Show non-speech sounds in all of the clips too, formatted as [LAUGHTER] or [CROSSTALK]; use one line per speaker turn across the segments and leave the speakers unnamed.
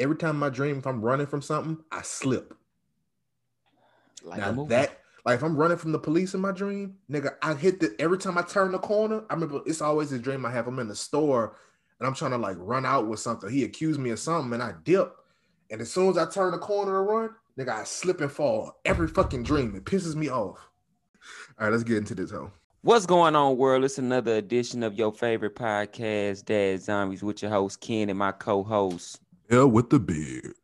every time I dream, if I'm running from something, I slip.
Like
now that like if I'm running from the police in my dream, nigga, I hit the every time I turn the corner. I remember it's always a dream I have. I'm in the store and I'm trying to like run out with something. He accused me of something and I dip. And as soon as I turn the corner to run, nigga, I slip and fall. Every fucking dream. It pisses me off. All right, let's get into this hoe.
What's going on, world? It's another edition of your favorite podcast, Dad Zombies, with your host Ken and my co-host,
Yeah, with the beard.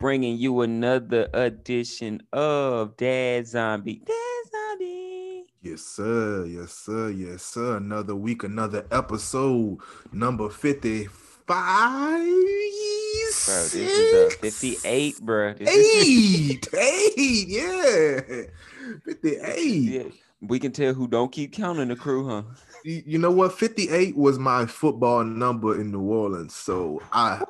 bringing you another edition of Dad Zombie. Dad Zombie.
Yes, sir. Yes, sir. Yes, sir. Another week, another episode, number 55.
Bro, this is uh, 58, bro. This is-
Eight. [LAUGHS] Eight. Yeah. 58.
yeah. We can tell who don't keep counting the crew, huh?
You you know what? 58 was my football number in New Orleans. So I.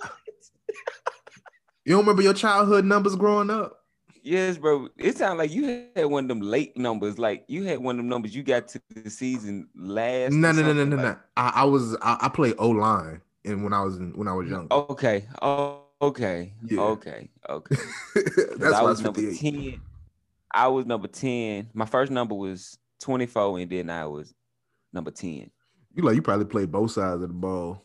[LAUGHS] You don't remember your childhood numbers growing up?
Yes, bro. It sounded like you had one of them late numbers. Like you had one of them numbers you got to the season last.
No, no, no, no, no,
like-
no. I, I was I, I played O line, and when I was in, when I was young,
Okay. Oh, okay.
Yeah.
Okay. Okay. [LAUGHS]
that's
I was number 10. I was number 10. My first number was 24, and then I was number 10.
You like you probably played both sides of the ball.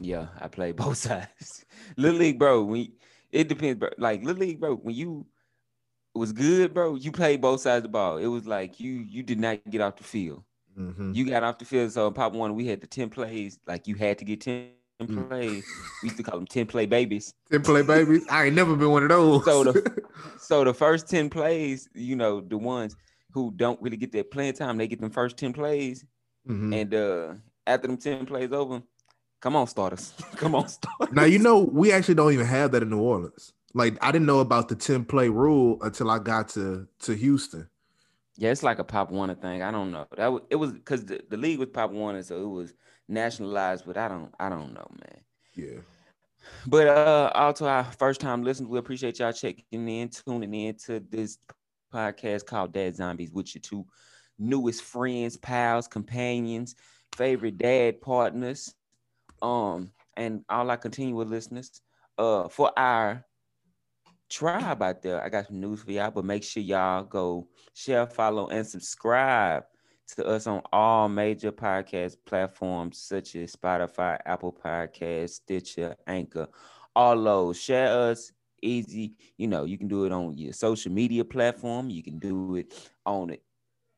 Yeah, I played [LAUGHS] both sides. Little League, bro. When it depends, bro. Like Little League, bro, when you was good, bro, you played both sides of the ball. It was like you you did not get off the field.
Mhm.
You got off the field. So in Pop Warner, we had the 10 plays. Like you had to get 10
Mm.
plays. We used to call them 10 play babies.
Ten play babies. I ain't never been one of those.
So the- [LAUGHS] So the first 10 plays, you know, the ones who don't really get that playing time, they get them first 10 plays.
Mhm.
And uh after them 10 plays over, come on, starters. [LAUGHS] come on, starters.
now you know we actually don't even have that in New Orleans. Like I didn't know about the ten play rule until I got to to Houston.
Yeah, it's like a Pop Warner thing. I don't know. That it was because the, the league was Pop Warner, so it was nationalized. But I don't, I don't know, man.
Yeah.
But uh, also our first time listeners, we appreciate y'all checking in, tuning in to this podcast called Dad Zombies with your two newest friends, pals, companions, favorite dad partners, um, and all I continue with listeners. Uh, for our tribe out there, I got some news for y'all. But make sure y'all go share, follow, and subscribe to us on all major podcast platforms such as Spotify, Apple Podcasts, Stitcher, Anchor, all those. Share us easy. You know, you can do it on your social media platform. You can do it on it.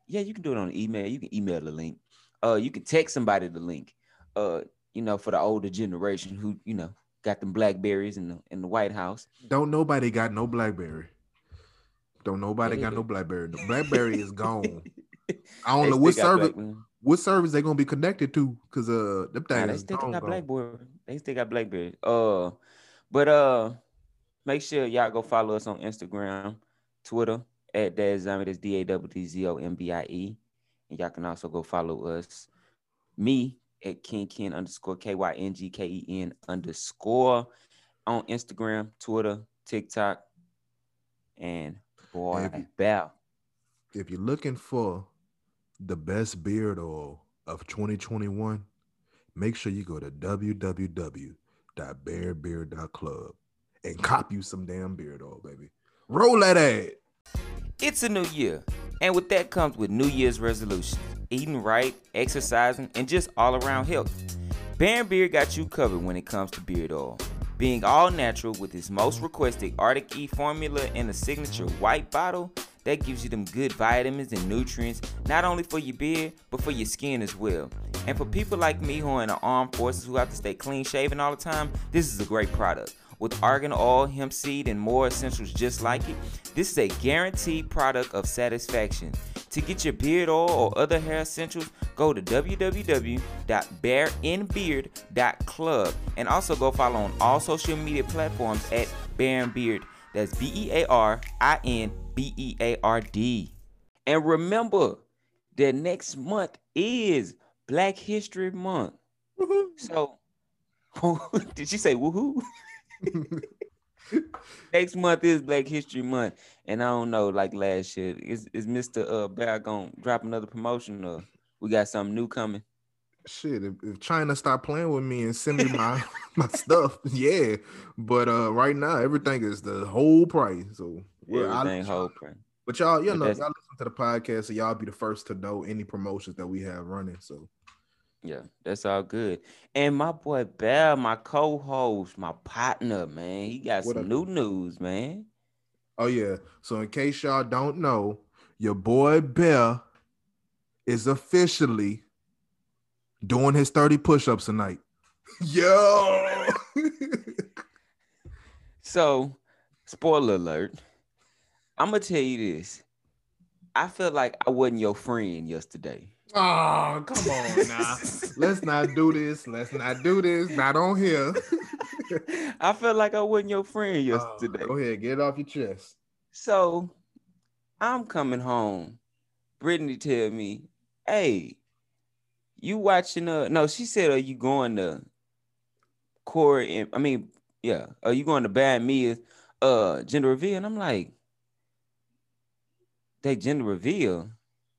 Yeah, you can do it on email. You can email the link. Uh, you can text somebody the link. Uh, you know, for the older generation who, you know, got them blackberries in the in the White House.
Don't nobody got no BlackBerry. Don't nobody got no. BlackBerry. The BlackBerry is gone. [LAUGHS] I don't know
still
what service what service they gonna be connected to because uh them
Nah,
things
they still
gone,
got. Blackberry. They still got Blackberry. Uh, but uh, make sure y'all go follow us on Instagram, Twitter at Dad Zombie. That's D A W D Z O M B I E. And y'all can also go follow us, me at Ken Ken underscore K Y N G K E N underscore on Instagram, Twitter, TikTok, and boy,
Maybe.
bow.
If you're looking for the best beard oil of 2021, make sure you go to www.bearbeard.club and cop you some damn beard oil, baby. Roll that ad.
It's a new year, and with that comes with New Year's resolutions eating right, exercising, and just all around health. Bear In Beard got you covered when it comes to beard oil. Being all natural with its most requested Arctic E formula and a signature white bottle, that gives you them good vitamins and nutrients, not only for your beard, but for your skin as well. And for people like me who are in the armed forces who have to stay clean shaven all the time, this is a great product. With argan oil, hemp seed, and more essentials just like it, this is a guaranteed product of satisfaction. To get your beard oil or other hair essentials, go to www.bearinbeard.club and also go follow on all social media platforms at Beard. That's B E A R I N B E A R D. And remember that next month is Black History Month. So, [LAUGHS] did you say woohoo? [LAUGHS] [LAUGHS] Next month is Black History Month, and I don't know, like last year, is is Mr. Uh Bear gonna drop another promotion or we got something new coming?
shit, if, if China stop playing with me and send me my [LAUGHS] my stuff, yeah. But uh right now everything is the whole price. So
yeah, everything whole price.
But y'all, you know, y'all listen to the podcast, so y'all be the first to know any promotions that we have running. So
yeah, that's all good. And my boy Bear, my co-host, my partner, man, he got what some up? new news, man.
Oh yeah. So in case y'all don't know, your boy Bear is officially doing his 30 push-ups tonight. [LAUGHS] Yo.
so, spoiler alert. I'm gonna tell you this. I feel like I wasn't your friend yesterday.
Oh, come [LAUGHS] on now. Let's not do this. Let's not do this. Not on here. [LAUGHS]
I feel like I wasn't your friend yesterday.
go ahead, get it off your chest.
So I'm coming home. Brittany tell me, hey, you watching uh no, she said, Are you going to Corey and I mean, yeah, are you going to Bad Mia's uh gender reveal? And I'm like, they gender reveal.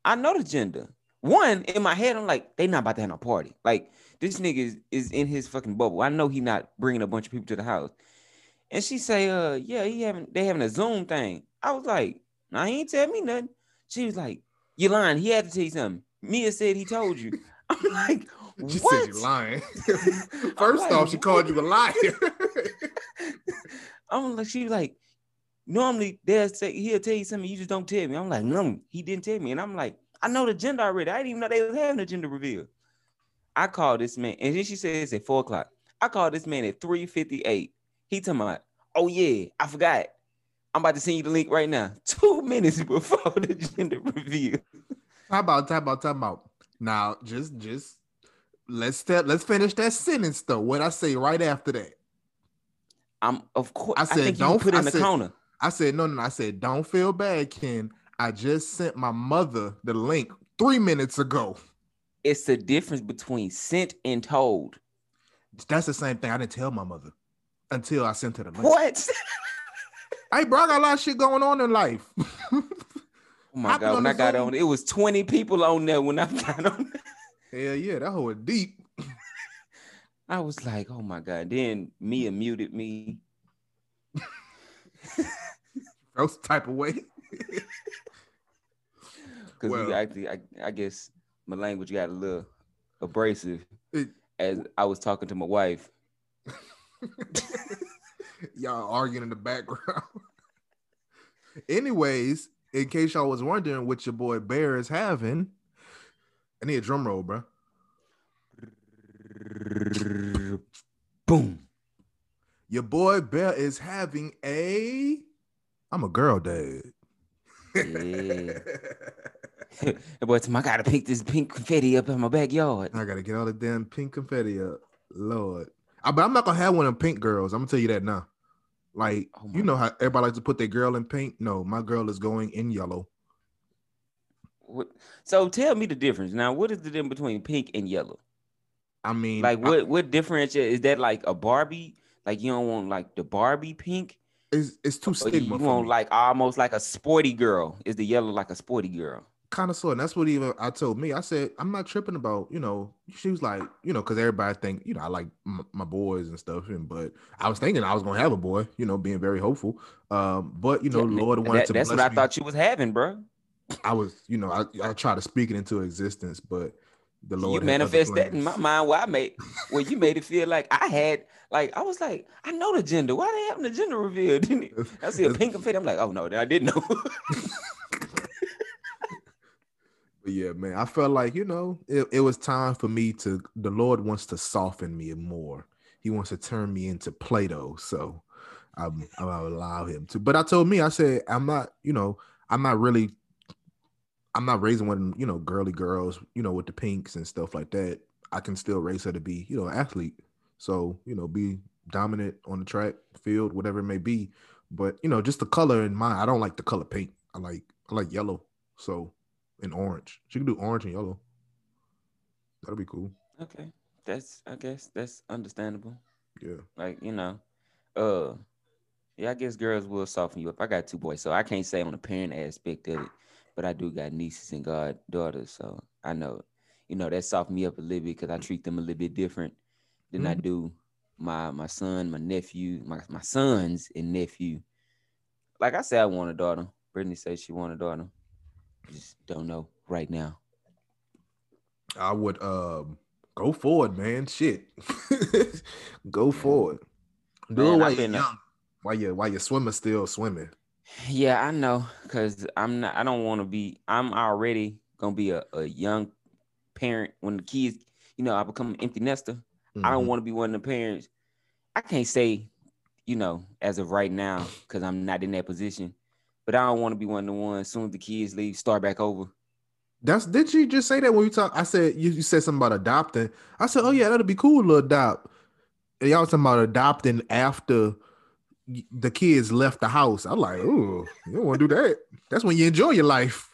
I know the gender. One in my head, I'm like, they not about to have no party. Like this nigga is, is in his fucking bubble. I know he not bringing a bunch of people to the house. And she say, uh, yeah, he having they having a Zoom thing. I was like, nah, he ain't tell me nothing. She was like, you lying. He had to tell you something. Mia said he told you. [LAUGHS] I'm like, [LAUGHS] she what? said
you lying. [LAUGHS] First like, off, she called you a liar.
I'm like, she was like, normally they'll say he'll tell you something, you just don't tell me. I'm like, no, he didn't tell me. And I'm like, I know the gender already. I didn't even know they was having a gender reveal. I called this man, and then she says at four o'clock. I called this man at 3:58. He told me, oh yeah, I forgot. I'm about to send you the link right now. [LAUGHS] Two minutes before the gender reveal.
How about time about time about now? Just just let's step let's finish that sentence though. What I say right after that.
I'm of course I said I don't put in I the
said,
corner.
I said no, no, I said don't feel bad, Ken. I just sent my mother the link three minutes ago.
It's the difference between sent and told.
That's the same thing. I didn't tell my mother until I sent her the link.
What? [LAUGHS]
hey, bro, I got a lot of shit going on in life. [LAUGHS]
oh my god, when I got on, it was 20 people on there when I [LAUGHS] got on.
Hell yeah, that whole deep.
I was like, oh my god. Then Mia muted me.
Those type of way
because well, we actually, I, I, guess my language got a little abrasive it, as I was talking to my wife. [LAUGHS]
y'all arguing in the background. [LAUGHS] Anyways, in case y'all was wondering what your boy Bear is having, I need a drum roll, bro.
Boom.
Your boy Bear is having a. I'm a girl dad.
Yeah. [LAUGHS] [LAUGHS] but I gotta pick this pink confetti up in my backyard.
I gotta get all the damn pink confetti up. Lord. I, but I'm not gonna have one of pink girls. I'm gonna tell you that now. Like, oh you know how everybody likes to put their girl in pink? No, my girl is going in yellow.
What, so tell me the difference. Now, what is the difference between pink and yellow?
I mean,
like what I, what differentiate is that like a Barbie? Like you don't want like the Barbie pink?
It's it's too stigma.
You want like almost like a sporty girl. Is the yellow like a sporty girl?
Kind of sort. And that's what even I told me. I said I'm not tripping about you know. She was like you know because everybody think you know I like m- my boys and stuff. And but I was thinking I was gonna have a boy. You know, being very hopeful. Um, but you know, yeah, Lord wanted that, to.
That's what
I
me. thought you was having, bro.
I was, you know, I, I try to speak it into existence, but the Lord.
You manifest that in my mind. Where I made, well, you made it feel like I had, like I was like, I know the gender. Why they having the gender reveal? Didn't [LAUGHS] it? I see a [LAUGHS] pink confetti? I'm like, oh no, I didn't know. [LAUGHS]
but yeah, man, I felt like you know it, it was time for me to. The Lord wants to soften me more. He wants to turn me into Play-Doh. So I'm, I'll allow him to. But I told me, I said, I'm not, you know, I'm not really I'm not raising one, you know, girly girls, you know, with the pinks and stuff like that. I can still raise her to be, you know, athlete. So, you know, be dominant on the track, field, whatever it may be. But, you know, just the color in mind. I don't like the color pink. I like I like yellow. So and orange. She can do orange and yellow. That'll be cool.
Okay. That's I guess that's understandable.
Yeah.
Like, you know, uh yeah, I guess girls will soften you up. I got two boys, so I can't say on the parent aspect of it but I do got nieces and god daughters, so I know you know, that softened me up a little bit because I treat them a little bit different than I
Mhm.
do my my son, my nephew, my my sons and nephew. Like I said, I want a daughter. Brittany says she want a daughter. Just don't know right now.
I would um go forward, man. Shit, [LAUGHS] go forward. Do
Man,
it while
I've
you're young. While you while your swimmer's still swimming.
Yeah, I know, cause I'm not. I don't want to be. I'm already gonna be a, a young parent when the kids. You know, I become an empty nester. I don't
Mhm.
want to be one of the parents. I can't say, you know, as of right now, because I'm not in that position. But I don't want to be one of the ones. Soon as the kids leave, start back over.
That's did you just say that when you talk? I said you, you said something about adopting. I said, oh yeah, that'll be cool to adopt. And y'all talking about adopting after the kids left the house. I'm like, oh, you don't want to do that. That's when you enjoy your life.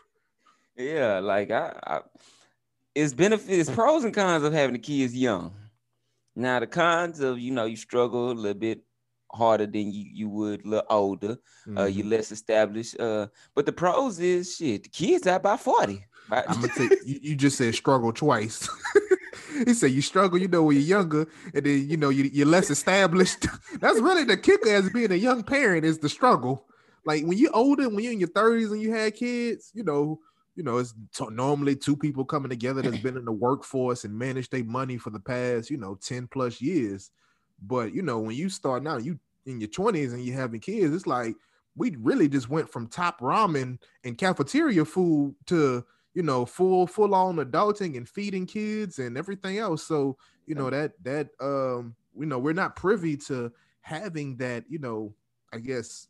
Yeah, like I, I it's benefits, pros and cons of having the kids young. Now the cons of you know you struggle a little bit harder than you you would a little older. Uh, you
Mhm.
less established. Uh, but the pros is shit. The kids out by forty. By-
I'm gonna you, you just said struggle twice. [LAUGHS] he said you struggle, you know, when you're younger, and then you know you, you're less established. [LAUGHS] That's really the kicker as being a young parent is the struggle. Like when you're older, when you're in your 30s and you had kids, you know, you know, it's t- normally two people coming together that's [CLEARS THROAT] been in the workforce and managed their money for the past, you know, 10 plus years. But you know, when you start now, you in your 20s and you having kids, it's like we really just went from top ramen and cafeteria food to you know full full on adulting and feeding kids and everything else. So you know that that um you know we're not privy to having that you know i guess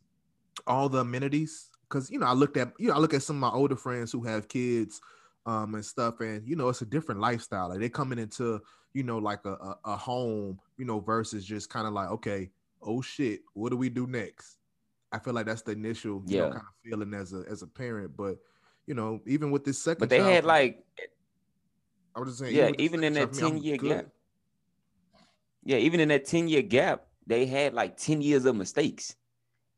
all the amenities. Because you know i looked at you know i look at some of my older friends who have kids um and stuff and you know it's a different lifestyle. Like they're coming into you know like a, a, a home you know versus just kind of like okay oh shit what do we do next i feel like that's the initial you know,
Yeah.
kind of feeling as a as a parent but you know even with this second
but they
child
had like
I was just saying,
yeah,
the
even in that
child,
10
I'm
year
good.
gap. Yeah, even in that 10 year gap, they had like 10 years of mistakes.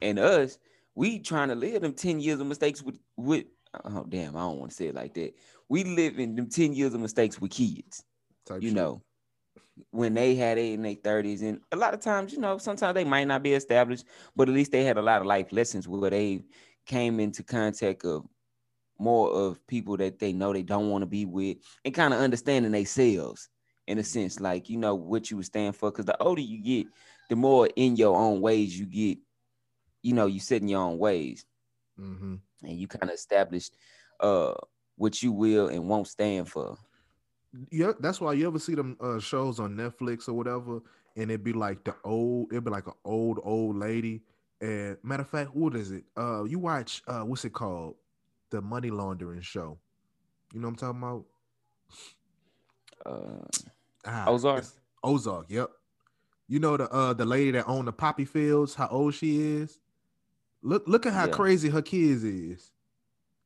And us, we trying to live them 10 years of mistakes with with oh damn, I don't want to say it like that. We live in them 10 years of mistakes with kids,
type
you
shit.
know. When they had it in their 30s, and a lot of times, you know, sometimes they might not be established, but at least they had a lot of life lessons where they came into contact of more of people that they know they don't want to be with and kind of understanding themselves in a sense, like you know what you would stand for. Because the older you get, the more in your own ways you get. You know, you sit in your own ways,
Mhm.
and you kind of established uh what you will and won't stand for.
Yeah, that's why you ever see them uh, shows on Netflix or whatever, and it'd be like the old, it'd be like an old old lady. And matter of fact, what is it? Uh, you watch uh, what's it called? The money laundering show. You know what I'm talking about?
Uh,
Ah,
Ozark?
Ozark. Yep. You know the uh the lady that owned the poppy fields, how old she is. Look look at how
Yeah.
crazy her kids is.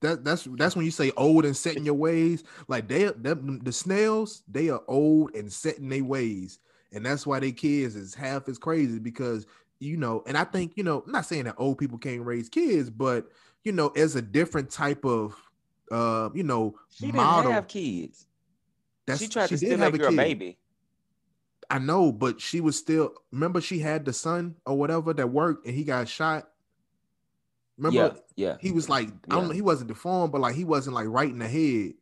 That that's that's when you say old and set in your ways. Like they them, the Snells, they are old and set in their ways, and that's why their kids is half as crazy because you know. And I think you know, I'm not saying that old people can't raise kids, but you know, as a different type of uh, you know,
she didn't have kids.
that's
she tried to
did
steal
have kid.
baby.
I know, but she was still. Remember, she had the son or whatever that worked, and he got shot. Remember,
yeah, yeah,
he was like, I don't know, he wasn't deformed, but like he wasn't like right in the head.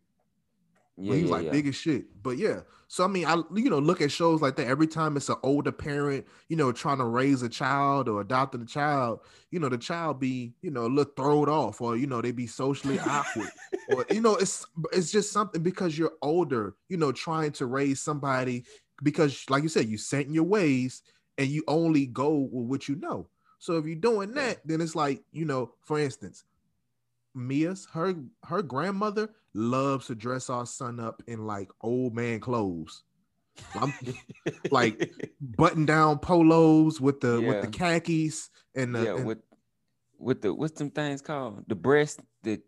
yeah.
but he was like big as shit. But yeah, so I mean, I you know look at shows like that every time it's an older parent, you know, trying to raise a child or adopting a child. You know, the child be you know a little thrown off, or you know they be socially awkward, or you know it's it's just something because you're older. You know, trying to raise somebody because, like you said, you set in your ways and you only go with what you know. So if you're doing that, then it's like you know, for instance, Mia's her her grandmother loves to dress our son up in like old man clothes. [LAUGHS] Like button down polos with the with the khakis and the
yeah,
and-
with with the what's them things called? The breast, the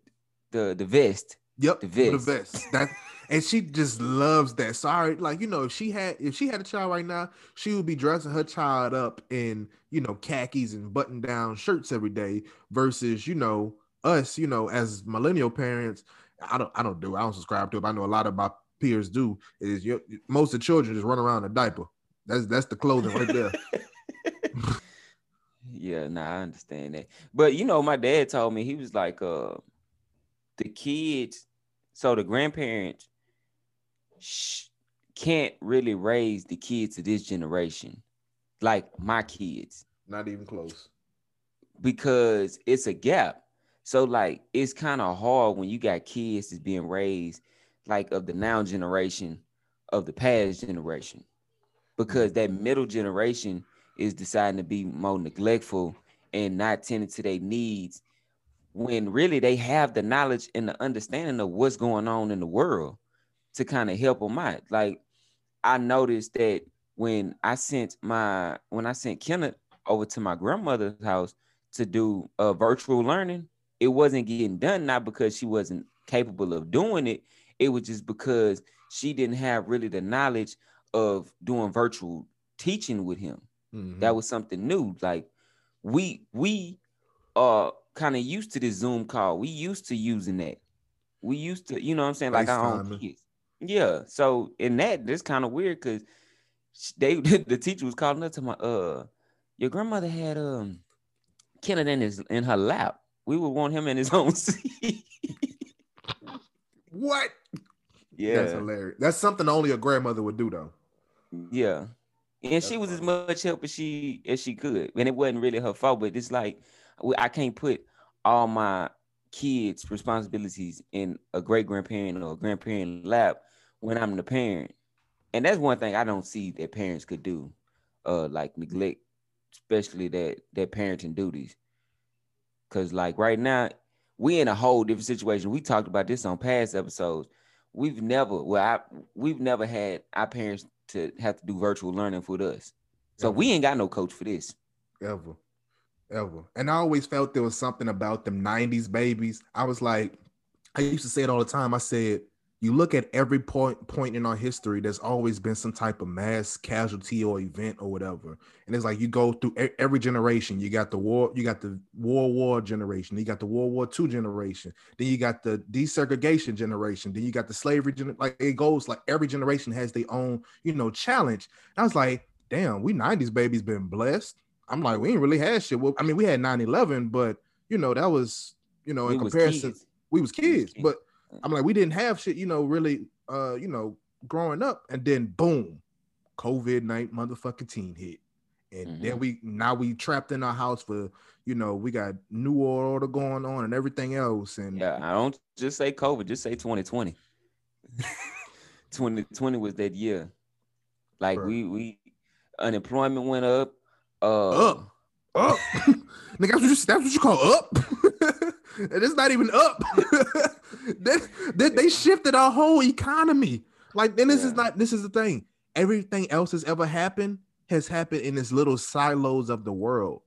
the the vest.
Yep
the
with the
vest.
vest. That and she just loves that. Sorry, like you know, if she had if she had a child right now, she would be dressing her child up in you know khakis and button down shirts every day versus you know us, you know, as millennial parents. I don't I don't do I don't subscribe to it. I know a lot of my peers do is your most of the children just run around in a diaper. That's that's the clothing right there. [LAUGHS] [LAUGHS]
yeah, nah, I understand that. But you know, my dad told me he was like, uh, the kids, so the grandparents sh- can't really raise the kids of this generation like my kids.
Not even close.
Because it's a gap. So like it's kind of hard when you got kids that's being raised like of the now generation of the past generation. Because that middle generation is deciding to be more neglectful and not tending to their needs when really they have the knowledge and the understanding of what's going on in the world to kind of help them out. Like I noticed that when I sent my when I sent Kenneth over to my grandmother's house to do uh, virtual learning, it wasn't getting done not because she wasn't capable of doing it. It was just because she didn't have really the knowledge of doing virtual teaching with him. Mm-hmm. That was something new. Like we we are kind of used to this Zoom call. We used to using that. We used to, you know what I'm saying, like our own kids. Yeah. So in that, it's kind of weird because they [LAUGHS] the teacher was calling up to my uh your grandmother had um Kenneth in his in her lap. We would want him in his [LAUGHS] own seat.
what? Yeah, that's hilarious. That's something only a grandmother would do, though.
Yeah, and that's she was funny. as much help as she as she could, and it wasn't really her fault. But it's like I can't put all my kids' responsibilities in a great grandparent or a grandparent lap when I'm the parent and that's one thing I don't see that parents could do, uh, like neglect, especially that their parenting duties. Cause like right now, we in a whole different situation. We talked about this on past episodes. We've never, well, I, we've never had our parents to have to do virtual learning with us. So Ever. we ain't got no coach for this.
Ever. Ever. And I always felt there was something about them 90s babies. I was like, I used to say it all the time. I said, you look at every point point in our history there's always been some type of mass casualty or event or whatever. And it's like you go through every generation. You got the war you got the world war generation. You got the world war ii generation. Then you got the desegregation generation. Then you got the slavery like it goes like every generation has their own you know challenge. And i was like damn we 90s babies been blessed i'm like we ain't really had shit. Well i mean we had 9-11 but you know that was you know in we comparison was we was kids. But I'm like, we didn't have shit, you know, really, uh, you know, growing up, and then boom, COVID night motherfucking teen hit, and mm-hmm. then we now we trapped in our house for, you know, we got new order going on and everything else, and
yeah, I don't just say COVID, just say 2020. 2020 [LAUGHS] was that year, like Bro. we we unemployment went up, uh,
up, up, [LAUGHS] nigga, that's what you, that's what you call up. [LAUGHS] and it's not even up. [LAUGHS] they, they, they, shifted our whole economy. Like, then this yeah. is not. This is the thing. Everything else has ever happened has happened in this little silos of the world.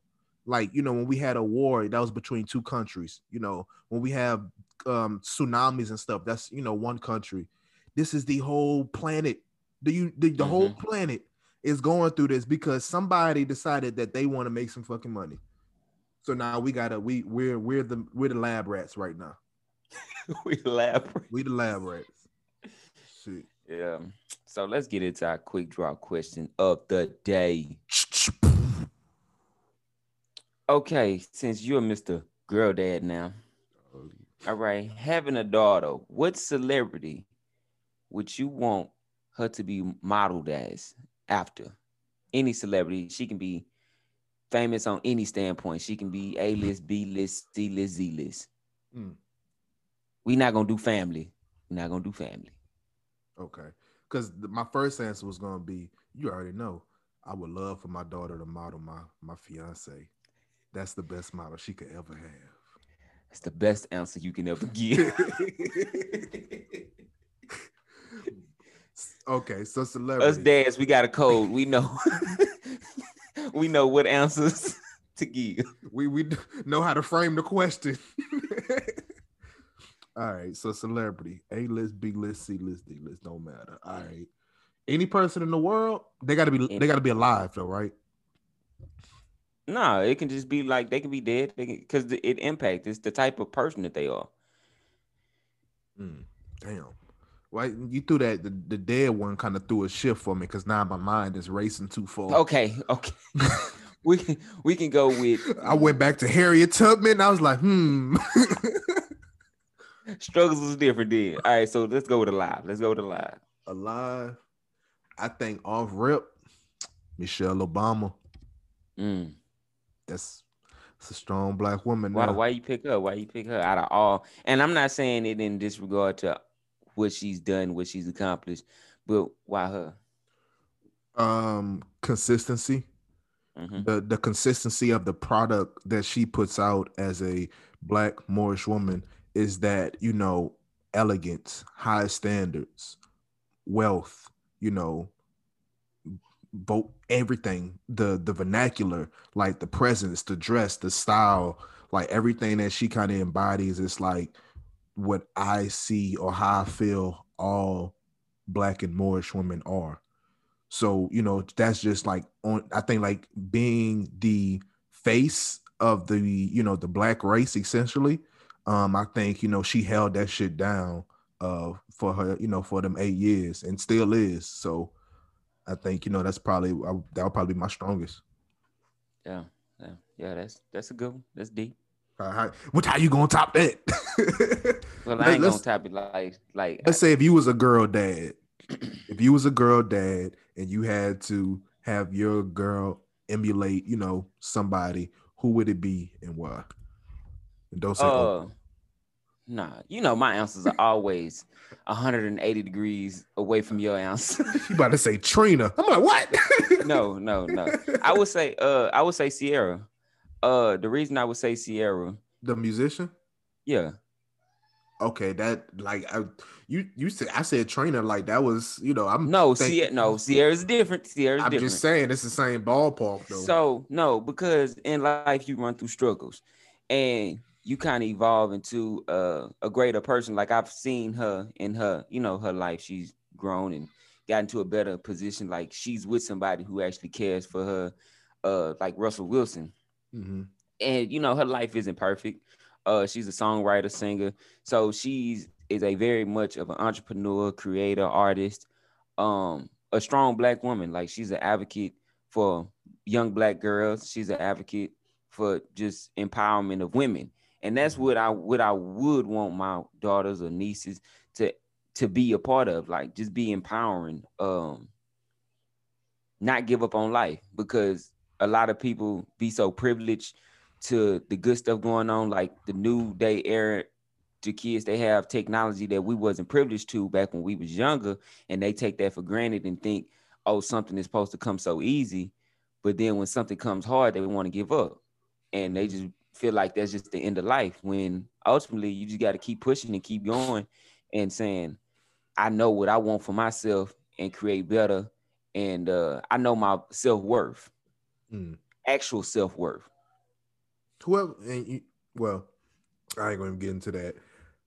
Like, you know, when we had a war, that was between two countries. You know, when we have um, tsunamis and stuff, that's you know one country. This is the whole planet. The you the, the mm-hmm. whole planet is going through this because somebody decided that they want to make some fucking money. So now we gotta we we're we're the we're the lab rats right now. [LAUGHS]
we the lab.
We the lab rats.
Shit. Yeah. So let's get into our quick draw question of the day. Okay, since you're Mr. Girl Dad now. Oh, All right, having a daughter, what celebrity would you want her to be modeled as after? Any celebrity. She can be famous on any standpoint. She can be A list, B list, C list, Z list. Mm. We not gonna do family. we not gonna do family.
Okay, because my first answer was gonna be, you already know, I would love for my daughter to model my my fiance. That's the best model she could ever have.
That's the best answer you can ever [LAUGHS] give. [LAUGHS]
okay, so celebrity.
Us dads, we got a code. We know. [LAUGHS] we know what answers [LAUGHS] to give.
We we know how to frame the question. [LAUGHS] All right, so celebrity, A list, B list, C list, D list, don't matter. All right, any person in the world, they got to be they got to be alive though, right?
No, it can just be like they can be dead because it impacts. It's the type of person that they are.
Mm, damn. Why you threw that the, the dead one kind of threw a shift for me because now my mind is racing too far.
Okay, okay. [LAUGHS] we can we can go with
I went back to Harriet Tubman. And I was like, hmm. [LAUGHS]
struggles is different then. All right, so let's go with alive. Let's go with alive.
Alive. I think off rip, Michelle Obama.
Mm.
That's that's a strong black woman.
Why
now.
why you pick her? Why you pick her out of all? And I'm not saying it in disregard to what she's done, what she's accomplished, but why her?
Um, consistency.
Mhm.
the the consistency of the product that she puts out as a black Moorish woman is that you know elegance, high standards, wealth, you know, both everything, the the vernacular, like the presence, the dress, the style, like everything that she kind of embodies It's like what I see or how I feel all black and Moorish women are. So, you know, that's just like on I think like being the face of the, you know, the black race essentially. Um, I think, you know, she held that shit down uh for her, you know, for them eight years and still is. So I think, you know, that's probably that'll probably be my strongest.
Yeah, yeah, yeah. That's that's a good one. That's deep.
Uh, how, what how you gonna top that? [LAUGHS]
Well, I ain't gonna
let's-
it like like
let's say if you was a girl dad, if you was a girl dad and you had to have your girl emulate, you know, somebody, who would it be and why? And don't say oh,
uh nah, you know my answers are always 180 degrees away from your answer. [LAUGHS]
you about to say Trina. I'm like, what? [LAUGHS]
no, no, no. I would say uh I would say Ciara. Uh the reason I would say Ciara,
the musician.
yeah.
Okay, that like I, you you said I said trainer like that was you know I'm
No, Ciara no, Ciara's different. Ciara's
I'm
different.
just saying it's the same ballpark though.
So no, because in life you run through struggles, and you kind of evolve into uh, a greater person. Like I've seen her in her, you know, her life. She's grown and got into a better position. Like she's with somebody who actually cares for her, uh, like Russell Wilson.
Mhm.
And you know, her life isn't perfect. Uh, she's a songwriter, singer. So she's is a very much of an entrepreneur, creator, artist. Um, a strong black woman. Like she's an advocate for young black girls. She's an advocate for just empowerment of women. And that's what I what I would want my daughters or nieces to to be a part of, like just be empowering. Um not give up on life because a lot of people be so privileged to the good stuff going on, like the new day era to kids, they have technology that we wasn't privileged to back when we was younger, and they take that for granted and think, oh, something is supposed to come so easy. But then when something comes hard, they want to give up. And they just feel like that's just the end of life. When ultimately you just got to keep pushing and keep going and saying, I know what I want for myself and create better. And uh, I know my self-worth,
Mm.
actual self-worth.
Whoever and you, well, I ain't gonna get into that.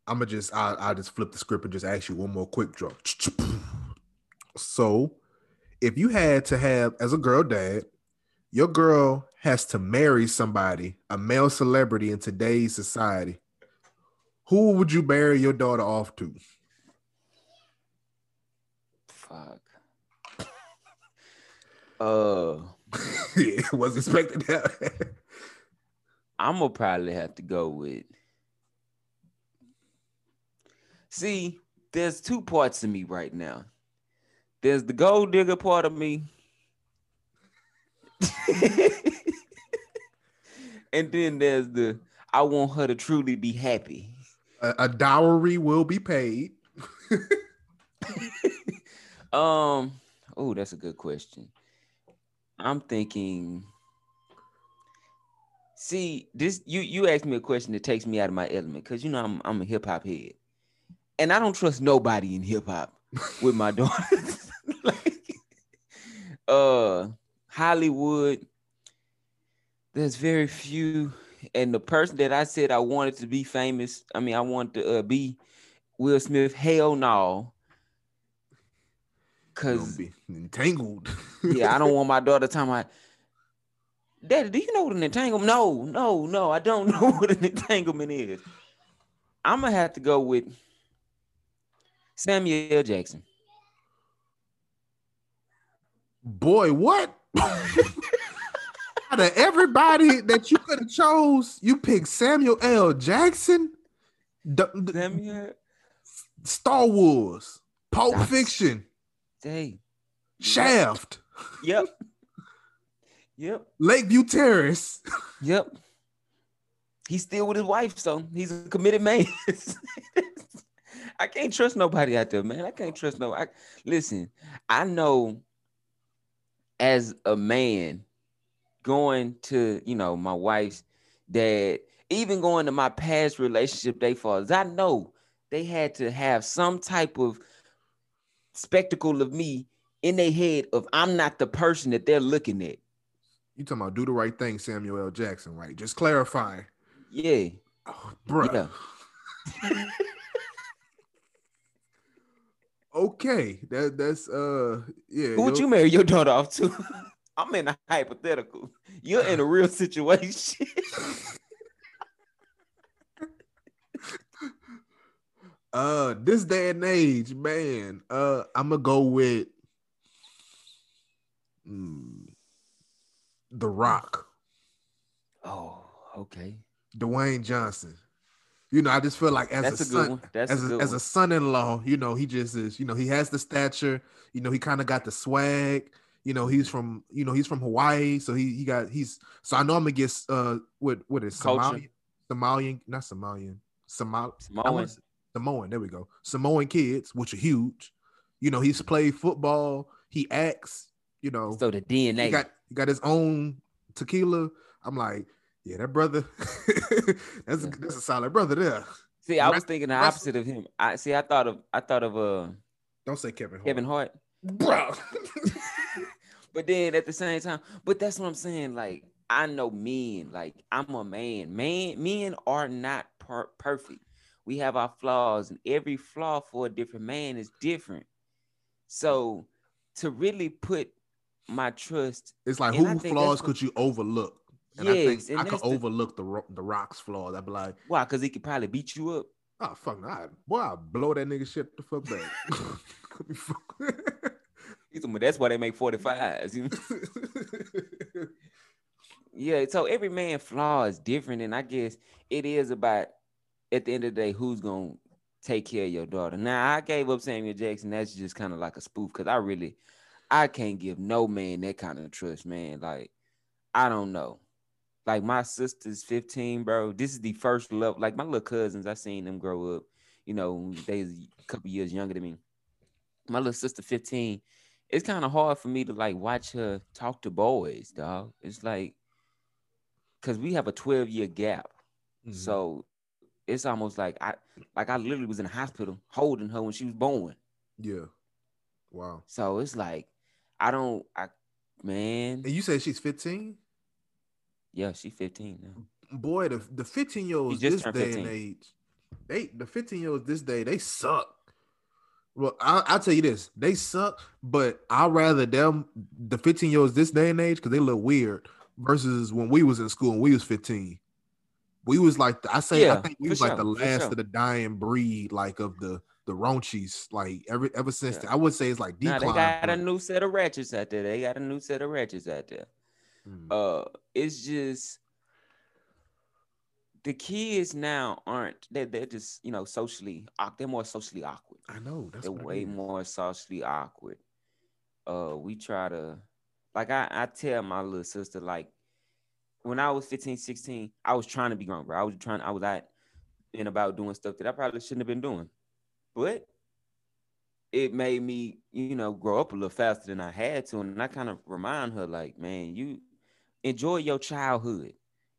I'm gonna just I I just flip the script and just ask you one more quick draw. So, if you had to have as a girl dad, your girl has to marry somebody, a male celebrity in today's society. Who would you marry your daughter off to?
Fuck. [LAUGHS] uh [LAUGHS]
yeah, it was expecting that.
I'm gonna probably have to go with. See, there's two parts of me right now. There's the gold digger part of me, [LAUGHS] and then there's the I want her to truly be happy.
a, a dowry will be paid. [LAUGHS]
Um, oh, that's a good question. I'm thinking. See, this you you asked me a question that takes me out of my element because you know I'm I'm a hip hop head, and I don't trust nobody in hip hop [LAUGHS] with my daughter. [LAUGHS] like, uh, Hollywood. There's very few, and the person that I said I wanted to be famous. I mean, I wanted to uh, be Will Smith. Hell no. Cause
be entangled. [LAUGHS]
yeah, I don't want my daughter talking about. Daddy, do you know what an entanglement? No, no, no, I don't [LAUGHS] know what an entanglement is. I'm gonna have to go with. Samuel L. Jackson.
Boy, what? Out of everybody that you could have chose, you picked Samuel L. Jackson. The-
Samuel.
Star Wars, Pulp
That's-
Fiction,
Hey.
Shaft,
Yep. [LAUGHS] Yep.
Lakeview Terrace. [LAUGHS]
Yep. He's still with his wife, so he's a committed man. [LAUGHS] I can't trust nobody out there, man. I can't trust no. I listen. I know as a man going to you know my wife's dad, even going to my past relationship, they fathers. I know they had to have some type of spectacle of me in their head of I'm not the person that they're looking at.
You talking about do the right thing, Samuel L. Jackson, right? Just clarifying.
Yeah.
Oh, [SIGHS] bruh.
Yeah. [LAUGHS]
Okay, that that's uh yeah.
Who would you marry your daughter off to? [LAUGHS] I'm in a hypothetical. You're in a real situation. [LAUGHS]
Uh, this day and age, man. Uh, I'm gonna go with mm, The Rock,
oh, okay.
Dwayne Johnson. You know, I just feel like as
That's
a,
a good
son,
one. That's
as
a,
a, a
son
in law, you know, he just is. You know, he has the stature. You know, he kind of got the swag. You know, he's from you know he's from Hawaii, so he he got he's so I know I'm gonna get uh what what is. Somalian Somalian not Somalian Somal I
Samoan.
wanna say Samoan. There we go. Samoan kids, which are huge. You know, he's played football. He acts. You know,
So the DNA.
he got he got his own tequila. I'm like, yeah, that brother. [LAUGHS] that's a, that's a solid brother there.
see, I was thinking the opposite of him. I see. I thought of. I thought of uh
Don't say Kevin. Hart.
Kevin Hart.
bro. [LAUGHS] [LAUGHS]
But then at the same time, but that's what I'm saying. Like I know men. Like I'm a man. Man, men are not per- perfect. We have our flaws, and every flaw for a different man is different. So to really put my trust,
it's like who flaws could you overlook? And I
yes,
think
and
I could
the-
overlook the the Rock's flaws. I'd be like,
why? Because he could probably beat you up.
oh fuck, nah, boy, I blow that nigga shit the fuck back. [LAUGHS]
That's why they make 45s. [LAUGHS] Yeah, so every man flaw is different, and I guess it is about at the end of the day who's gonna take care of your daughter. Now I gave up Samuel Jackson. That's just kind of like a spoof because I really I can't give no man that kind of trust, man. Like I don't know. Like my sister's 15, bro. This is the first love. Like my little cousins, I seen them grow up. You know, they a couple years younger than me. My little sister, 15. It's kind of hard for me to like watch her talk to boys, dog. It's like because we have a 12 year gap.
Mhm.
So it's almost like I like I literally was in the hospital holding her when she was born.
yeah, wow.
So it's like I don't I man,
And you say she's 15.
yeah, she's 15 now.
boy, the the 15 year olds this day and age, they the 15 year olds this day, they suck. Well, I, I'll tell you this, they suck, but I'd rather them the 15 year olds this day and age because they look weird versus when we was in school and we was 15. We was like I say, I think we was like the last
sure.
of the dying breed, like of the the Ronchis, like ever ever since
Yeah.
then. I would say it's like decline.
they got a new set of ratchets out there. They got a new set of ratchets out there.
Mm.
Uh it's just the kids now aren't they're, they're just you know socially they're more socially awkward.
I know that's
they're
what it
way more socially awkward. Uh, we try to, like, I, I tell my little sister, like, when I was 15, 16, I was trying to be grown, bro. I was trying, I was out and about doing stuff that I probably shouldn't have been doing. But it made me, you know, grow up a little faster than I had to. And I kind of remind her, like, man, you enjoy your childhood,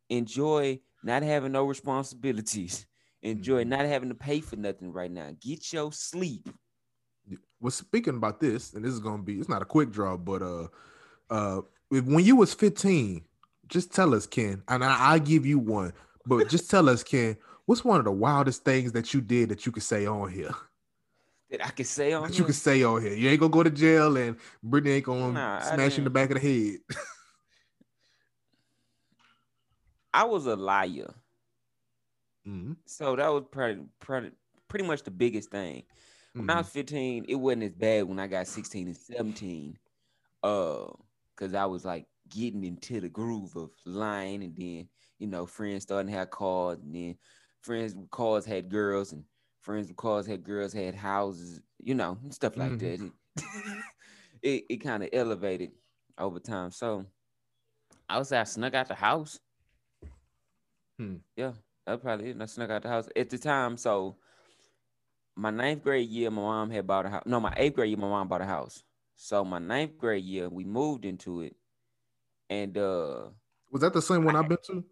enjoy not having no responsibilities, [LAUGHS] enjoy
Mhm.
not having to pay for nothing right now. Get your sleep.
well speaking about this and this is gonna be it's not a quick draw but uh uh if- when you was 15 just tell us ken and I, i'll give you one but just tell us ken what's one of the wildest things that you did that you could say on here
that I can say on
that you
here.
could say on here you ain't gonna go to jail and brittany ain't gonna
Nah,
smash you in the back of the head [LAUGHS]
I was a liar,
Mhm.
so that was pretty, pretty, pretty much the biggest thing. when I was 15, it wasn't as bad when I got 16 and 17. Uh, because I was like getting into the groove of lying, and then you know, friends starting to have cars, and then friends with cars had girls, and friends with cars had girls had houses, you know, and stuff like
Mhm.
that. It [LAUGHS] it, it kind of elevated over time. So I was I snuck out the house.
Hmm.
Yeah, that probably it. I snuck out the house at the time. So my ninth grade year, my mom had bought a house. No, my eighth grade year, my mom bought a house. So my ninth grade year, we moved into it, and uh
Was that the same one I've been to?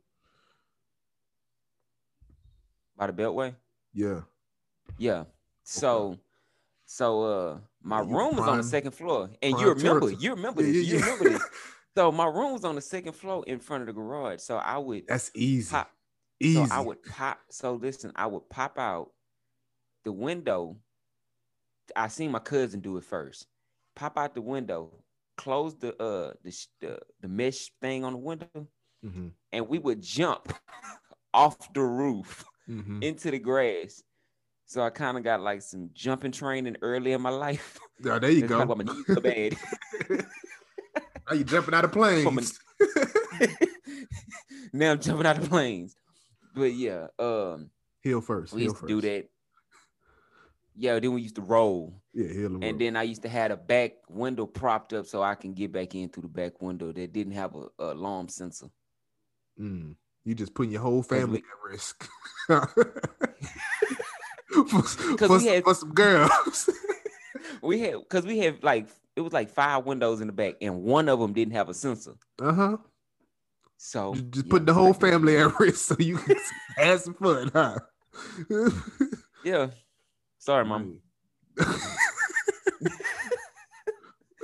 by the Beltway.
Yeah.
Yeah. So, so uh, my
you
room was on the second floor, and you remember,
territory.
you remember
Yeah,
this,
yeah,
you remember this. [LAUGHS] So my room was on the second floor in front of the garage. So I would
That's easy.
pop.
Easy.
So I would pop. So listen, I would pop out the window. I seen my cousin do it first. Pop out the window, close the uh the the, the mesh thing on the window,
Mhm,
and we would jump [LAUGHS] off the roof
mhm. [LAUGHS]
into the grass. So I kind of got like some jumping training early in my life.
Yeah, there you
That's
go.
my knees so bad. [LAUGHS]
now you jumping out of planes.
now I'm jumping out of planes. But yeah, um,
Heel first.
we
heel
used to
first.
do that. Yeah, then we used to roll.
Yeah, heel and,
And
roll.
then I used to have a back window propped up so I can get back in through the back window that didn't have a, a alarm sensor.
Mm, you just putting your whole family
we-
at risk. [LAUGHS] for, for,
we had-
for some girls. [LAUGHS]
We had because we had like it was like five windows in the back, and one of them didn't have a sensor.
uh huh.
So
Just, just
yeah,
putting the whole
like
family at risk so you can [LAUGHS] have some fun, huh?
Yeah. Sorry, mom. [LAUGHS]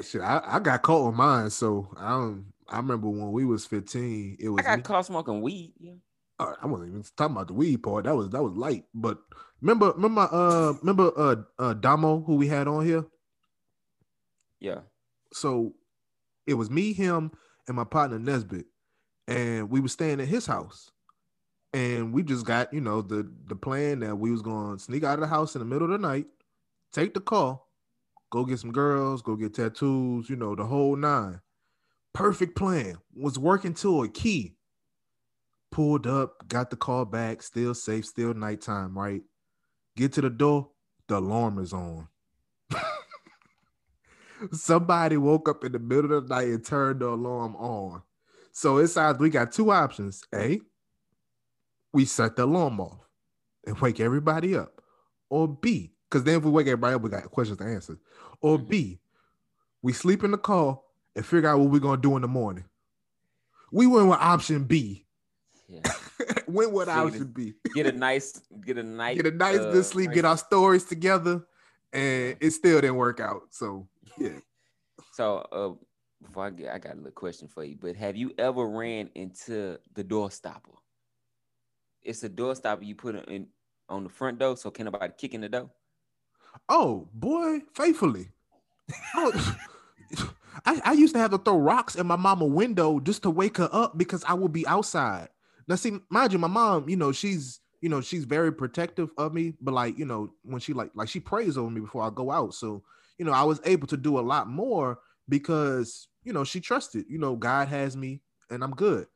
Shit, I, I got caught with mine, so I don't. I remember when we was fifteen. It was
I got
me-
caught smoking weed. Yeah.
uh, I wasn't even talking about the weed part. That was that was light. But remember, remember, uh, remember, uh, uh, Damo who we had on here.
Yeah.
So it was me, him, and my partner Nesbitt, and we were staying at his house. And we just got, you know, the the plan that we was going to sneak out of the house in the middle of the night, take the car, go get some girls, go get tattoos, you know, the whole nine. Perfect plan. Was working to a key. Pulled up, got the car back, still safe, still nighttime, right? Get to the door, the alarm is on. [LAUGHS] Somebody woke up in the middle of the night and turned the alarm on. So it sounds we got two options. A, we set the alarm off and wake everybody up. Or B, because then if we wake everybody up, we got questions to answer. Or
Mhm.
B, we sleep in the car and figure out what we're gonna do in the morning. We went with option B.
Yeah. [LAUGHS]
went with
Figured
option B.
Get a nice, get a nice,
Get a nice
uh,
good sleep, get our stories together, and it still didn't work out. So yeah.
So, uh, before I get, I got a little question for you. But have you ever ran into the door stopper? It's a door stopper you put in on the front door, so can nobody kick in the door.
Oh boy, faithfully. [LAUGHS] Oh, [LAUGHS] I, I used to have to throw rocks in my mama window just to wake her up because I would be outside. Now, see, mind you, my mom, you know, she's you know, she's very protective of me, but like, you know, when she like like she prays over me before I go out. So, you know, I was able to do a lot more because, you know, she trusted, you know, God has me and I'm good.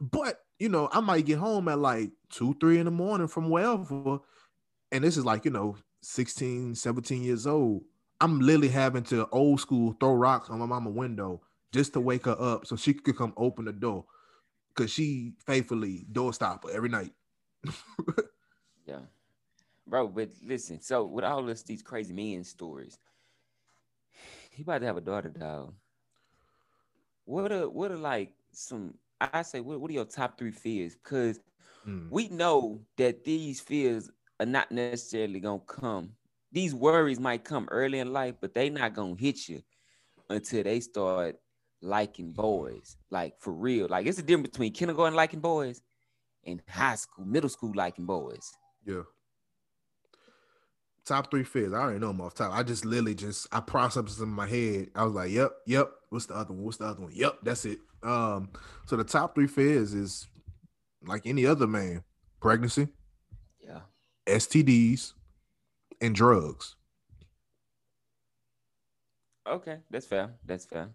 But, you know, I might get home at like two, three in the morning from wherever. And this is like, you know, 16, 17 years old. I'm literally having to old school throw rocks on my mama window just to wake her up so she could come open the door. Cause she faithfully door stopper every night. [LAUGHS]
Yeah, bro. But listen, so with all this these crazy men stories, he about to have a daughter, dog. What a what a like some? I say, what, what are your top three fears? Because
Mm.
we know that these fears are not necessarily gonna come. These worries might come early in life, but they not gonna hit you until they start liking boys. Like for real. Like it's a difference between kindergarten liking boys and high school, middle school liking boys.
Yeah. Top three fears. I already know them off top. I just literally just I processed them in my head. I was like, yep, yep. What's the other one? What's the other one? Yep, that's it. Um, so the top three fears is like any other man, pregnancy,
Yeah.
STDs, and drugs.
Okay, that's fair. That's fair.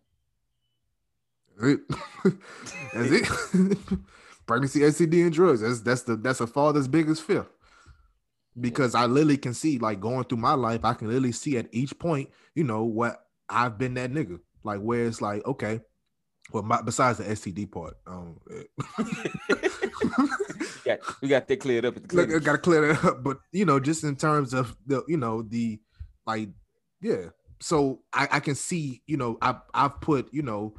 That's it. [LAUGHS] [LAUGHS] Pregnancy, STD, and drugs. That's that's the that's a father's biggest fear. Because I literally can see, like going through my life, I can literally see at each point, you know, what I've been that nigga. Like where it's like, okay, well, my, besides the STD part, um, [LAUGHS]
yeah, [LAUGHS] we got that cleared up.
Look, I Got to clear that up, but you know, just in terms of the, you know, the like, yeah. So I, I can see, you know, I I've put, you know,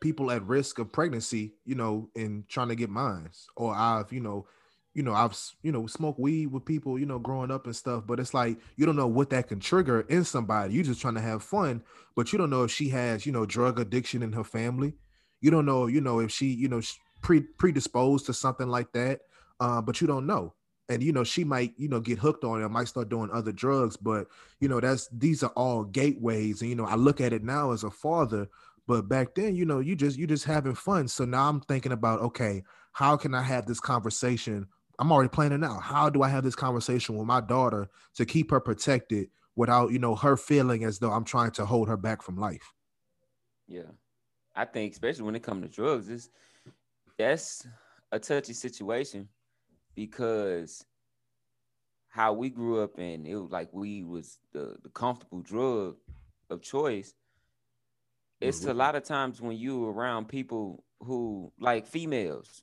people at risk of pregnancy, you know, in trying to get mines, or I've, you know, you know, I've you know smoked weed with people, you know, growing up and stuff. But it's like you don't know what that can trigger in somebody. You're just trying to have fun, but you don't know if she has, you know, drug addiction in her family. You don't know, you know, if she, you know, pre predisposed to something like that. Uh, but you don't know. And you know, she might, you know, get hooked on it, might start doing other drugs. But you know, that's these are all gateways. And you know, I look at it now as a father, but back then, you know, you just you just having fun. So now I'm thinking about, okay, how can I have this conversation I'm already planning now. How do I have this conversation with my daughter to keep her protected without, you know, her feeling as though I'm trying to hold her back from life?
Yeah. I think especially when it comes to drugs, it's that's a touchy situation because how we grew up and it was like we was the, the comfortable drug of choice. It's mm-hmm. a lot of times when you around people who like females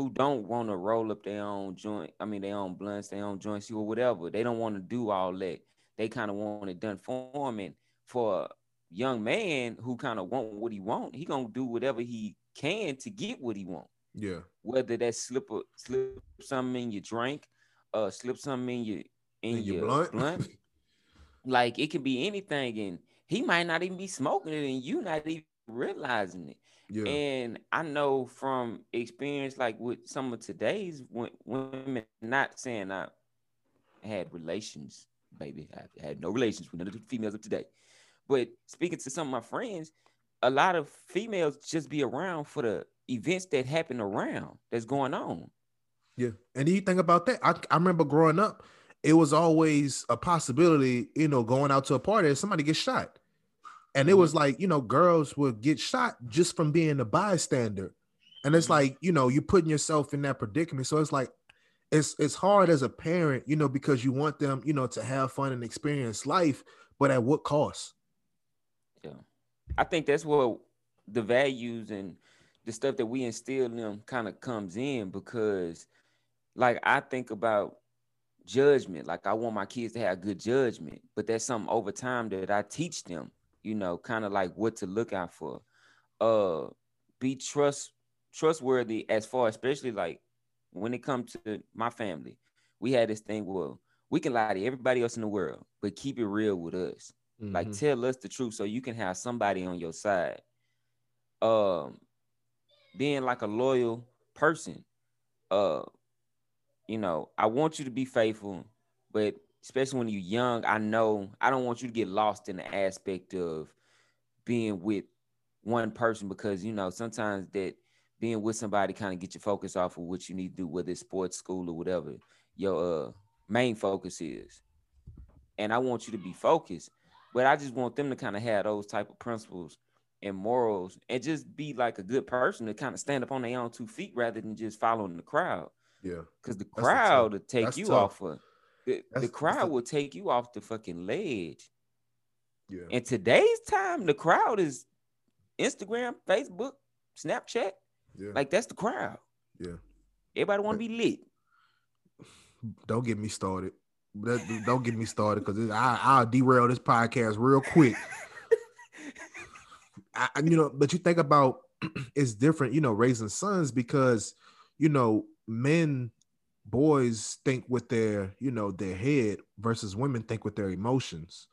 who don't want to roll up their own joint, I mean their own blunts, their own joints, or whatever. They don't want to do all that. They kind of want it done for them. And for a young man who kind of want what he want, he gonna do whatever he can to get what he want.
Yeah.
Whether that slip a, slip something in your drink, uh, slip something in your in, in your, your, blunt. blunt. [LAUGHS] like it can be anything, and he might not even be smoking it, and you not even realizing it. Yeah. And I know from experience, like with some of today's women, not saying I had relations, baby, I had no relations with none of the females of today, but speaking to some of my friends, a lot of females just be around for the events that happen around that's going on.
Yeah, and you think about that? I, I remember growing up, it was always a possibility, you know, going out to a party and somebody gets shot. And it mm-hmm. was like, you know, girls would get shot just from being a bystander. And it's mm-hmm. like, you know, you're putting yourself in that predicament. So it's like, it's it's hard as a parent, you know, because you want them, you know, to have fun and experience life, but at what cost?
Yeah. I think that's where the values and the stuff that we instill in them kind of comes in because like I think about judgment. Like I want my kids to have good judgment, but that's something over time that I teach them you know, kind of like what to look out for. Uh be trust trustworthy as far, especially like when it comes to my family. We had this thing where we can lie to everybody else in the world, but keep it real with us. Mm-hmm. Like tell us the truth so you can have somebody on your side. Um being like a loyal person. Uh you know, I want you to be faithful, but especially when you're young, I know I don't want you to get lost in the aspect of being with one person because you know sometimes that being with somebody kind of get your focus off of what you need to do, whether it's sports, school, or whatever your uh, main focus is. And I want you to be focused, but I just want them to kind of have those type of principles and morals and just be like a good person to kind of stand up on their own two feet rather than just following the crowd.
Yeah.
Because the crowd will take That's you tough. off of the, the crowd will take you off the fucking ledge. Yeah. In today's time, the crowd is Instagram, Facebook, Snapchat. Yeah. Like that's the crowd.
Yeah.
Everybody want to be lit.
Don't get me started. don't get me started because I'll derail this podcast real quick. [LAUGHS] I, you know, but you think about [CLEARS THROAT] it's different, you know, raising sons because you know men boys think with their you know their head versus women think with their emotions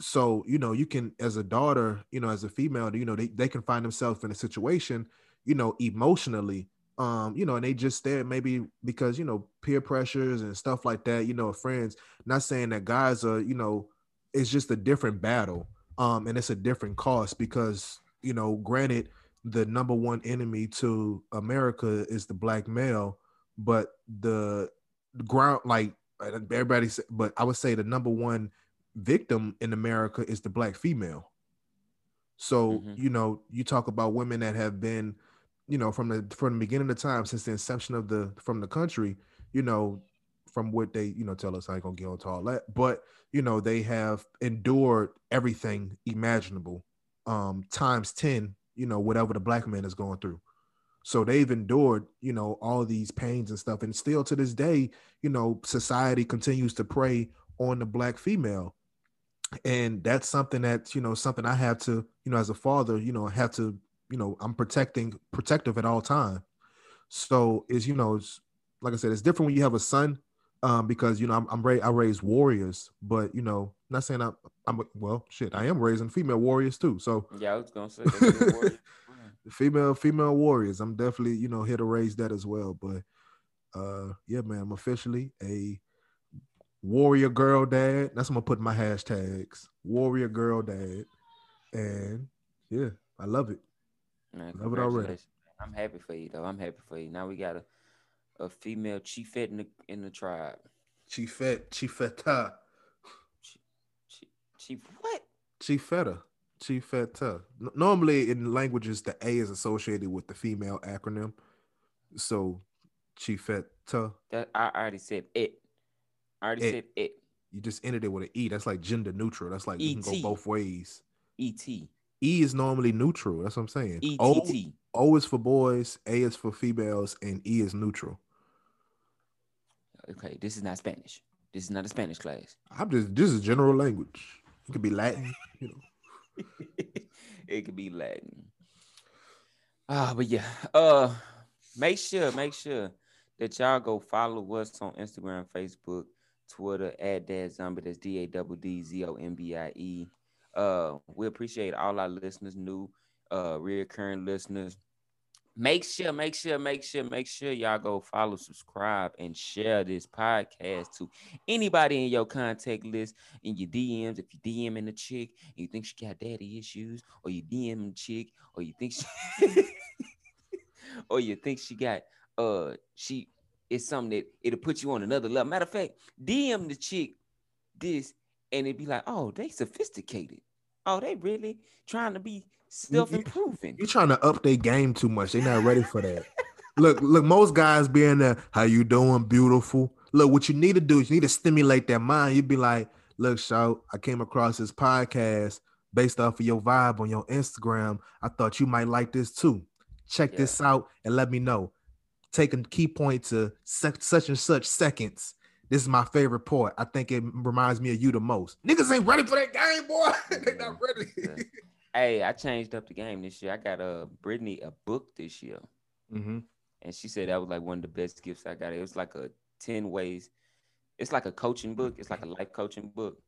so you know you can as a daughter you know as a female you know they, they can find themselves in a situation you know emotionally um you know and they just there maybe because you know peer pressures and stuff like that you know friends not saying that guys are you know it's just a different battle um and it's a different cost because you know granted the number one enemy to america is the black male but the ground like everybody, said, but I would say the number one victim in America is the black female. So mm-hmm. you know, you talk about women that have been, you know, from the from the beginning of time since the inception of the from the country, you know, from what they you know tell us. I ain't gonna get into all that, but you know, they have endured everything imaginable, um, times ten. You know, whatever the black man is going through. So they've endured, you know, all these pains and stuff, and still to this day, you know, society continues to prey on the black female. And that's something that you know something i have to you know as a father you know have to you know i'm protecting protective at all time. So is you know it's like i said it's different when you have a son um because you know i'm, I'm ra- i raise warriors but you know not saying i'm i'm well shit i am raising female warriors too so
yeah i was gonna say [LAUGHS]
female female warriors i'm definitely you know here to raise that as well but uh yeah man i'm officially a warrior girl dad. That's what I'm gonna put my hashtags. Warrior girl dad. And yeah, I love it. Man, love it already.
I'm happy for you though. I'm happy for you. Now we got a, a female chiefette in the in the tribe.
Chiefette, chiefetta.
Chief, chief what?
Chiefetta. Chiefetta. Normally in languages, the A is associated with the female acronym. So chiefetta.
That I already said it. I already it, said it.
You just ended it with an E. That's like gender neutral. That's like you can go both ways.
ET.
E is normally neutral. That's what I'm saying. E-T-T. O, o is for boys, A is for females, and E is neutral.
Okay, this is not Spanish. This is not a Spanish class.
I'm just this is general language. It could be Latin, you know. [LAUGHS]
it could be Latin. Ah, uh, but yeah. Uh make sure, make sure that y'all go follow us on Instagram, Facebook, Twitter at Daddzombie. That's D A W D Z O M B I E. Uh, we appreciate all our listeners, new, uh, reoccurring listeners. Make sure, make sure, make sure, make sure y'all go follow, subscribe, and share this podcast to anybody in your contact list in your DMs. If you DM in a chick and you think she got daddy issues, or you DM a chick, or you think she, [LAUGHS] or you think she got uh she is something that it'll put you on another level. Matter of fact, DM the chick this and it'd be like, oh, they sophisticated. Oh, they really trying to be self-improving.
You're trying to up their game too much. They're not ready for that. [LAUGHS] look, look, most guys being there, how you doing, beautiful? Look, what you need to do is you need to stimulate their mind. You'd be like, look, shout, I came across this podcast based off of your vibe on your Instagram. I thought you might like this too. Check yeah. this out and let me know taking key point to such and such seconds. This is my favorite part. I think it reminds me of you the most. Niggas ain't ready for that game, boy. [LAUGHS] they not ready. [LAUGHS]
hey, I changed up the game this year. I got a uh, Brittany a book this year,
mm-hmm.
and she said that was like one of the best gifts I got. It was like a ten ways. It's like a coaching book. It's like a life coaching book,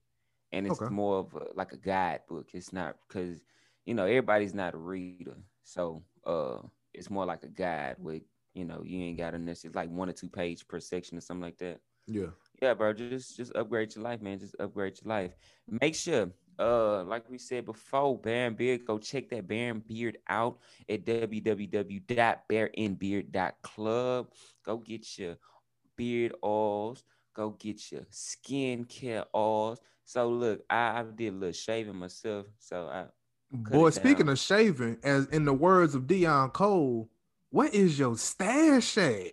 and it's okay. more of a, like a guide book. It's not because you know everybody's not a reader, so uh, it's more like a guide with you know, you ain't got to necessarily like one or two page per section or something like that.
Yeah.
Yeah, bro. Just just upgrade your life, man. Just upgrade your life. Make sure, uh, like we said before, Bear In Beard, go check that Bear In Beard out at www.bearinbeard.club. Go get your beard oils. Go get your skincare oils. So look, I, I did a little shaving myself. So I
Boy, speaking of shaving, as in the words of Deon Cole, what is your stash at?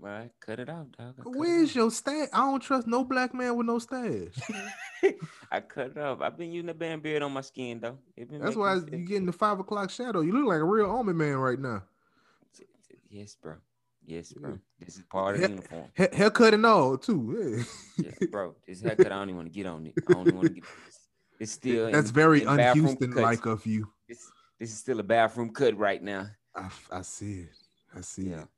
Right, cut it out, dog.
Where's your stash? I don't trust no black man with no stash. [LAUGHS]
I cut it off. I've been using the Bear In Beard on my skin though.
That's why you're getting the five o'clock shadow. You look like a real army man right now.
Yes, bro. Yes, bro. This is part of
the
uniform.
haircut and all too. [LAUGHS]
Yeah. bro. This haircut, I don't even want to get on it. I don't want to get. This. It's still.
That's in, very un-Houston like of you.
This, this is still a bathroom cut right now.
I, I see it. I see yeah. it.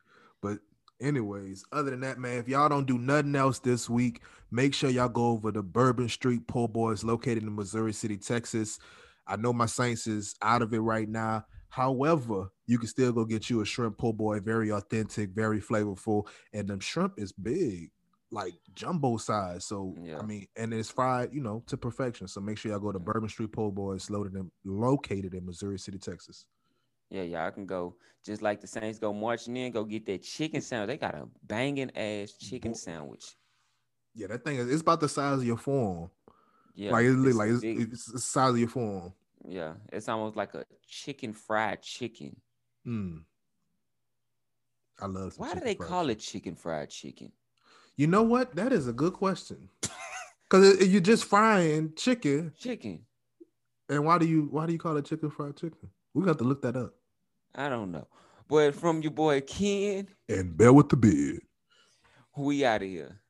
Anyways, other than that, man, if y'all don't do nothing else this week, make sure y'all go over to Bourbon Street Po' Boys located in Missouri City, Texas. I know my Saints is out of it right now. However, you can still go get you a shrimp po' boy, very authentic, very flavorful, and them shrimp is big, like jumbo size. So yeah. I mean, and it's fried, you know, to perfection. So make sure y'all go to Bourbon Street Po' Boys, loaded in, located in Missouri City, Texas.
Yeah, y'all can go just like the Saints go marching in, go get that chicken sandwich. They got a banging ass chicken sandwich.
Yeah, that thing is it's about the size of your forearm.
Yeah,
like it's,
it's
like it's, it's the size of your forearm.
yeah, it's almost like a chicken fried chicken.
Mm. I love.
Why do they call
chicken.
it chicken fried chicken?
You know what? That is a good question. [LAUGHS] Because you're just frying chicken,
Chicken.
and why do you why do you call it chicken fried chicken? We got to look that up.
I don't know. But from your boy Ken,
And Bell with the beard.
we out of here.